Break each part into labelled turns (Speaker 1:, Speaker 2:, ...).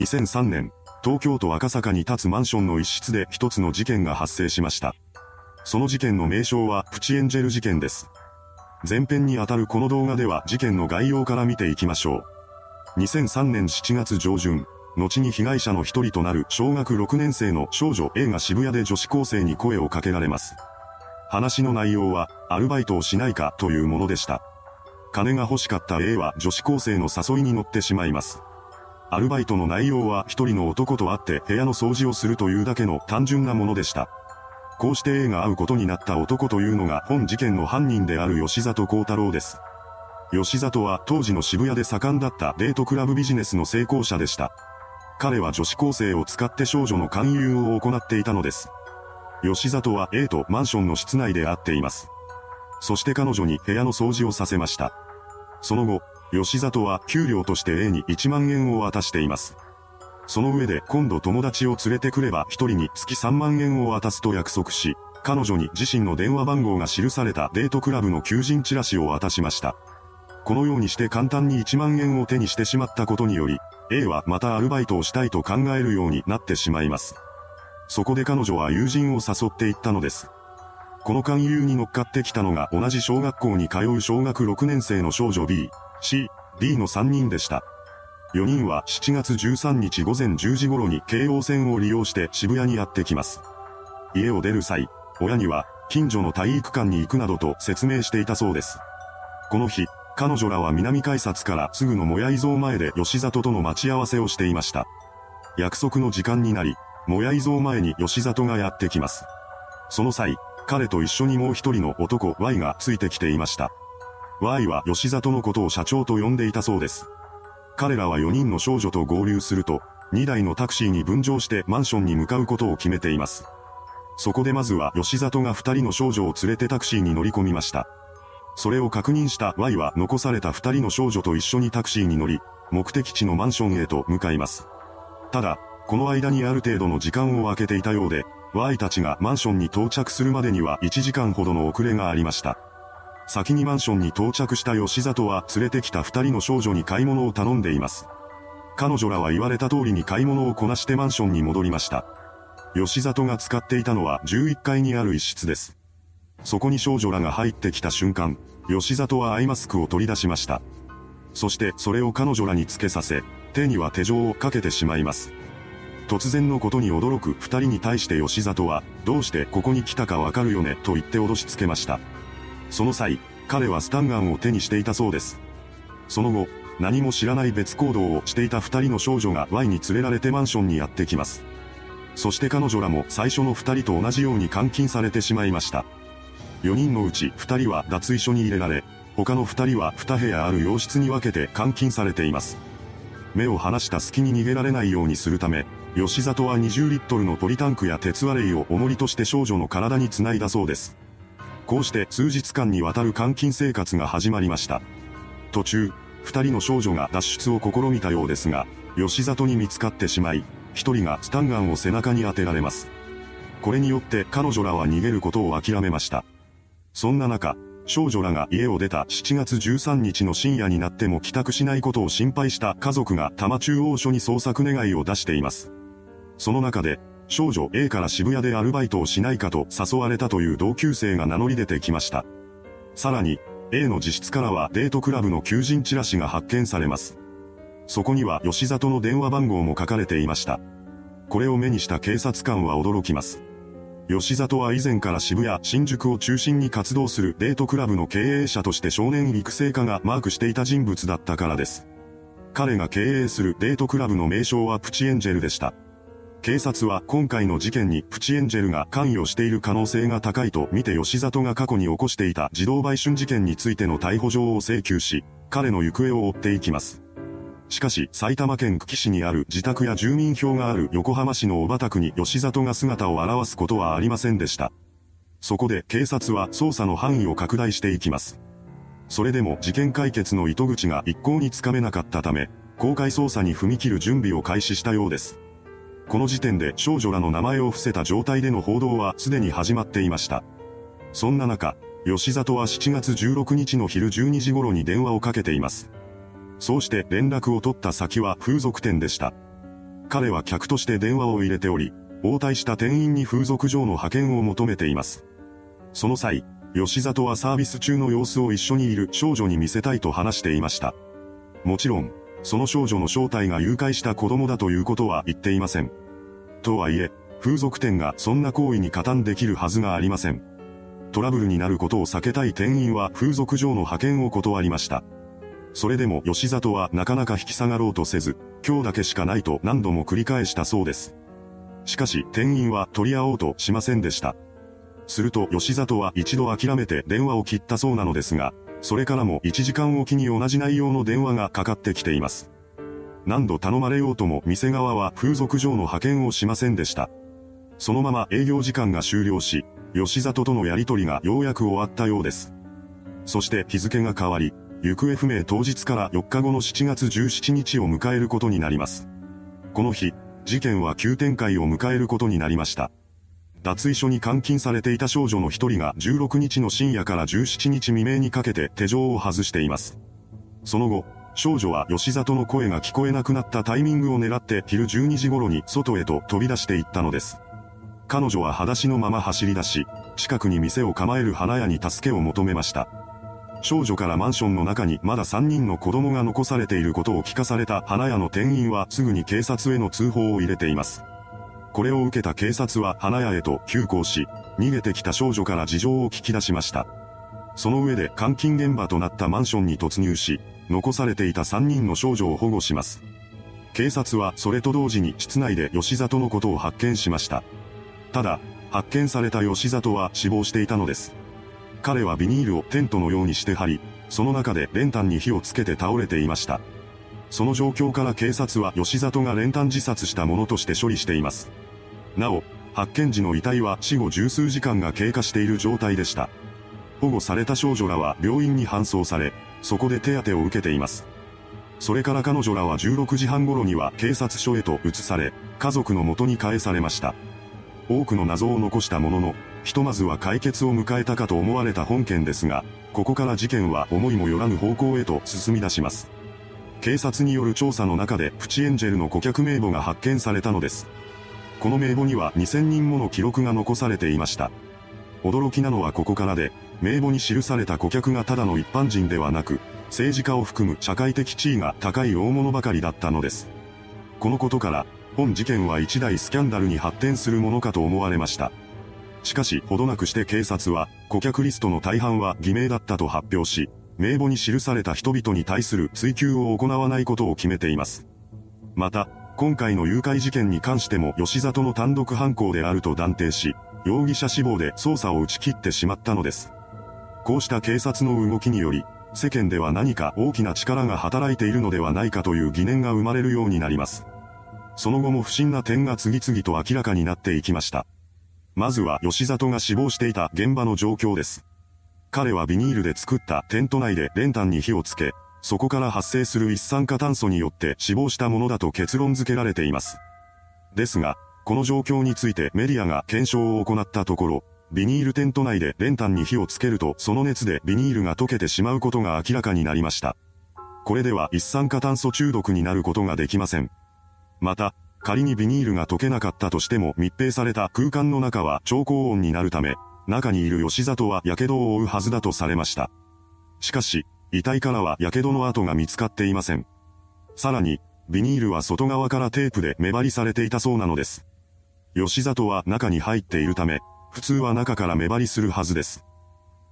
Speaker 1: 2003年、東京都赤坂に立つマンションの一室で一つの事件が発生しました。その事件の名称はプチエンジェル事件です。前編にあたるこの動画では事件の概要から見ていきましょう。2003年7月上旬、後に被害者の一人となる小学6年生の少女 A が渋谷で女子高生に声をかけられます。話の内容は、アルバイトをしないかというものでした。金が欲しかった A は女子高生の誘いに乗ってしまいます。アルバイトの内容は一人の男と会って部屋の掃除をするというだけの単純なものでした。こうして A が会うことになった男というのが本事件の犯人である吉里幸太郎です。吉里は当時の渋谷で盛んだったデートクラブビジネスの成功者でした。彼は女子高生を使って少女の勧誘を行っていたのです。吉里は A とマンションの室内で会っています。そして彼女に部屋の掃除をさせました。その後、吉里は給料として A に1万円を渡しています。その上で今度友達を連れてくれば一人に月3万円を渡すと約束し、彼女に自身の電話番号が記されたデートクラブの求人チラシを渡しました。このようにして簡単に1万円を手にしてしまったことにより、A はまたアルバイトをしたいと考えるようになってしまいます。そこで彼女は友人を誘っていったのです。この勧誘に乗っかってきたのが同じ小学校に通う小学6年生の少女 B、C、D の3人でした。4人は7月13日午前10時頃に京王線を利用して渋谷にやってきます。家を出る際、親には近所の体育館に行くなどと説明していたそうです。この日、彼女らは南改札からすぐのもやい像前で吉里との待ち合わせをしていました。約束の時間になり、もやい像前に吉里がやってきます。その際、彼と一緒にもう一人の男 Y がついてきていました。Y は吉里のことを社長と呼んでいたそうです。彼らは4人の少女と合流すると、2台のタクシーに分乗してマンションに向かうことを決めています。そこでまずは吉里が2人の少女を連れてタクシーに乗り込みました。それを確認した Y は残された2人の少女と一緒にタクシーに乗り、目的地のマンションへと向かいます。ただ、この間にある程度の時間を空けていたようで、Y たちがマンションに到着するまでには1時間ほどの遅れがありました。先にマンションに到着した吉里は連れてきた二人の少女に買い物を頼んでいます。彼女らは言われた通りに買い物をこなしてマンションに戻りました。吉里が使っていたのは11階にある一室です。そこに少女らが入ってきた瞬間、吉里はアイマスクを取り出しました。そしてそれを彼女らにつけさせ、手には手錠をかけてしまいます。突然のことに驚く二人に対して吉里は、どうしてここに来たかわかるよねと言って脅しつけました。その際、彼はスタンガンを手にしていたそうです。その後、何も知らない別行動をしていた二人の少女が Y に連れられてマンションにやってきます。そして彼女らも最初の二人と同じように監禁されてしまいました。4人のうち2人は脱衣所に入れられ、他の2人は2部屋ある洋室に分けて監禁されています。目を離した隙に逃げられないようにするため、吉里は20リットルのポリタンクや鉄割れを重りとして少女の体に繋いだそうです。こうして数日間にわたる監禁生活が始まりました。途中、二人の少女が脱出を試みたようですが、吉里に見つかってしまい、一人がスタンガンを背中に当てられます。これによって彼女らは逃げることを諦めました。そんな中、少女らが家を出た7月13日の深夜になっても帰宅しないことを心配した家族が多摩中央署に捜索願いを出しています。その中で、少女 A から渋谷でアルバイトをしないかと誘われたという同級生が名乗り出てきました。さらに、A の自室からはデートクラブの求人チラシが発見されます。そこには吉里の電話番号も書かれていました。これを目にした警察官は驚きます。吉里は以前から渋谷、新宿を中心に活動するデートクラブの経営者として少年育成課がマークしていた人物だったからです。彼が経営するデートクラブの名称はプチエンジェルでした。警察は今回の事件にプチエンジェルが関与している可能性が高いと見て吉里が過去に起こしていた児童売春事件についての逮捕状を請求し、彼の行方を追っていきます。しかし、埼玉県久喜市にある自宅や住民票がある横浜市の小畑区に吉里が姿を現すことはありませんでした。そこで警察は捜査の範囲を拡大していきます。それでも事件解決の糸口が一向につかめなかったため、公開捜査に踏み切る準備を開始したようです。この時点で少女らの名前を伏せた状態での報道はすでに始まっていました。そんな中、吉里は7月16日の昼12時頃に電話をかけています。そうして連絡を取った先は風俗店でした。彼は客として電話を入れており、応対した店員に風俗場の派遣を求めています。その際、吉里はサービス中の様子を一緒にいる少女に見せたいと話していました。もちろん、その少女の正体が誘拐した子供だということは言っていません。とはいえ、風俗店がそんな行為に加担できるはずがありません。トラブルになることを避けたい店員は風俗場の派遣を断りました。それでも吉里はなかなか引き下がろうとせず、今日だけしかないと何度も繰り返したそうです。しかし店員は取り合おうとしませんでした。すると吉里は一度諦めて電話を切ったそうなのですが、それからも1時間おきに同じ内容の電話がかかってきています。何度頼まれようとも店側は風俗場の派遣をしませんでした。そのまま営業時間が終了し、吉里とのやりとりがようやく終わったようです。そして日付が変わり、行方不明当日から4日後の7月17日を迎えることになります。この日、事件は急展開を迎えることになりました。脱衣所に監禁されていた少女の一人が16日の深夜から17日未明にかけて手錠を外しています。その後、少女は吉里の声が聞こえなくなったタイミングを狙って昼12時頃に外へと飛び出していったのです。彼女は裸足のまま走り出し、近くに店を構える花屋に助けを求めました。少女からマンションの中にまだ3人の子供が残されていることを聞かされた花屋の店員はすぐに警察への通報を入れています。これを受けた警察は花屋へと急行し、逃げてきた少女から事情を聞き出しました。その上で監禁現場となったマンションに突入し、残されていた3人の少女を保護します。警察はそれと同時に室内で吉里のことを発見しました。ただ、発見された吉里は死亡していたのです。彼はビニールをテントのようにして張り、その中で練炭に火をつけて倒れていました。その状況から警察は吉里が練炭自殺したものとして処理しています。なお、発見時の遺体は死後十数時間が経過している状態でした。保護された少女らは病院に搬送され、そこで手当てを受けています。それから彼女らは16時半頃には警察署へと移され、家族の元に返されました。多くの謎を残したものの、ひとまずは解決を迎えたかと思われた本件ですが、ここから事件は思いもよらぬ方向へと進み出します。警察による調査の中でプチエンジェルの顧客名簿が発見されたのです。この名簿には2000人もの記録が残されていました。驚きなのはここからで、名簿に記された顧客がただの一般人ではなく、政治家を含む社会的地位が高い大物ばかりだったのです。このことから、本事件は一大スキャンダルに発展するものかと思われました。しかし、ほどなくして警察は、顧客リストの大半は偽名だったと発表し、名簿に記された人々に対する追及を行わないことを決めています。また、今回の誘拐事件に関しても吉里の単独犯行であると断定し、容疑者死亡で捜査を打ち切ってしまったのです。こうした警察の動きにより、世間では何か大きな力が働いているのではないかという疑念が生まれるようになります。その後も不審な点が次々と明らかになっていきました。まずは吉里が死亡していた現場の状況です。彼はビニールで作ったテント内で練炭に火をつけ、そこから発生する一酸化炭素によって死亡したものだと結論付けられています。ですが、この状況についてメディアが検証を行ったところ、ビニールテント内で練炭に火をつけるとその熱でビニールが溶けてしまうことが明らかになりました。これでは一酸化炭素中毒になることができません。また、仮にビニールが溶けなかったとしても密閉された空間の中は超高温になるため、中にいる吉里は火傷を負うはずだとされました。しかし、遺体からは火傷の跡が見つかっていません。さらに、ビニールは外側からテープで目張りされていたそうなのです。吉里は中に入っているため、普通は中から目張りするはずです。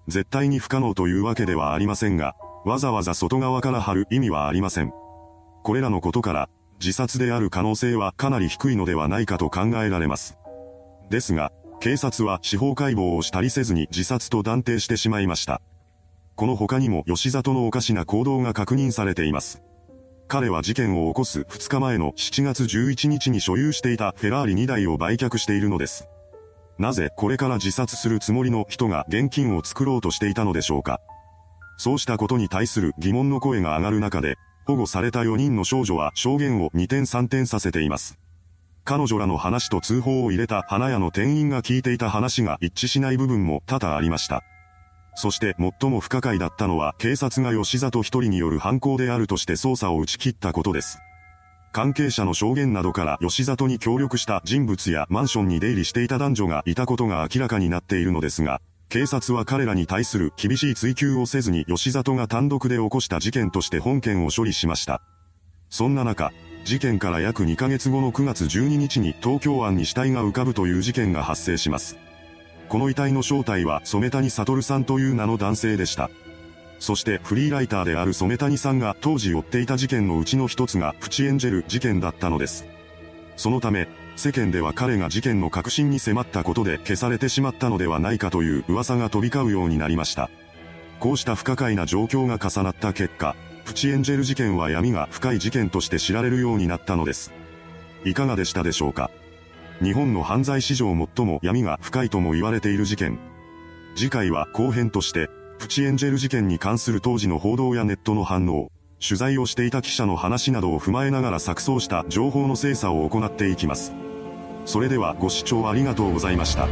Speaker 1: 絶対に不可能というわけではありませんが、わざわざ外側から貼る意味はありません。これらのことから、自殺である可能性はかなり低いのではないかと考えられます。ですが、警察は司法解剖をしたりせずに自殺と断定してしまいました。この他にも吉里のおかしな行動が確認されています。彼は事件を起こす2日前の7月11日に所有していたフェラーリ2台を売却しているのです。なぜこれから自殺するつもりの人が現金を作ろうとしていたのでしょうか。そうしたことに対する疑問の声が上がる中で、保護された4人の少女は証言を2点3点させています。彼女らの話と通報を入れた花屋の店員が聞いていた話が一致しない部分も多々ありました。そして最も不可解だったのは警察が吉里一人による犯行であるとして捜査を打ち切ったことです。関係者の証言などから吉里に協力した人物やマンションに出入りしていた男女がいたことが明らかになっているのですが、警察は彼らに対する厳しい追及をせずに吉里が単独で起こした事件として本件を処理しました。そんな中、事件から約2ヶ月後の9月12日に東京湾に死体が浮かぶという事件が発生します。この遺体の正体は染谷悟さんという名の男性でした。そしてフリーライターである染谷さんが当時追っていた事件のうちの一つがプチエンジェル事件だったのです。そのため、世間では彼が事件の核心に迫ったことで消されてしまったのではないかという噂が飛び交うようになりました。こうした不可解な状況が重なった結果、プチエンジェル事件は闇が深い事件として知られるようになったのです。いかがでしたでしょうか？日本の犯罪史上最も闇が深いとも言われている事件。次回は後編として、プチエンジェル事件に関する当時の報道やネットの反応、取材をしていた記者の話などを踏まえながら錯綜した情報の精査を行っていきます。それではご視聴ありがとうございました。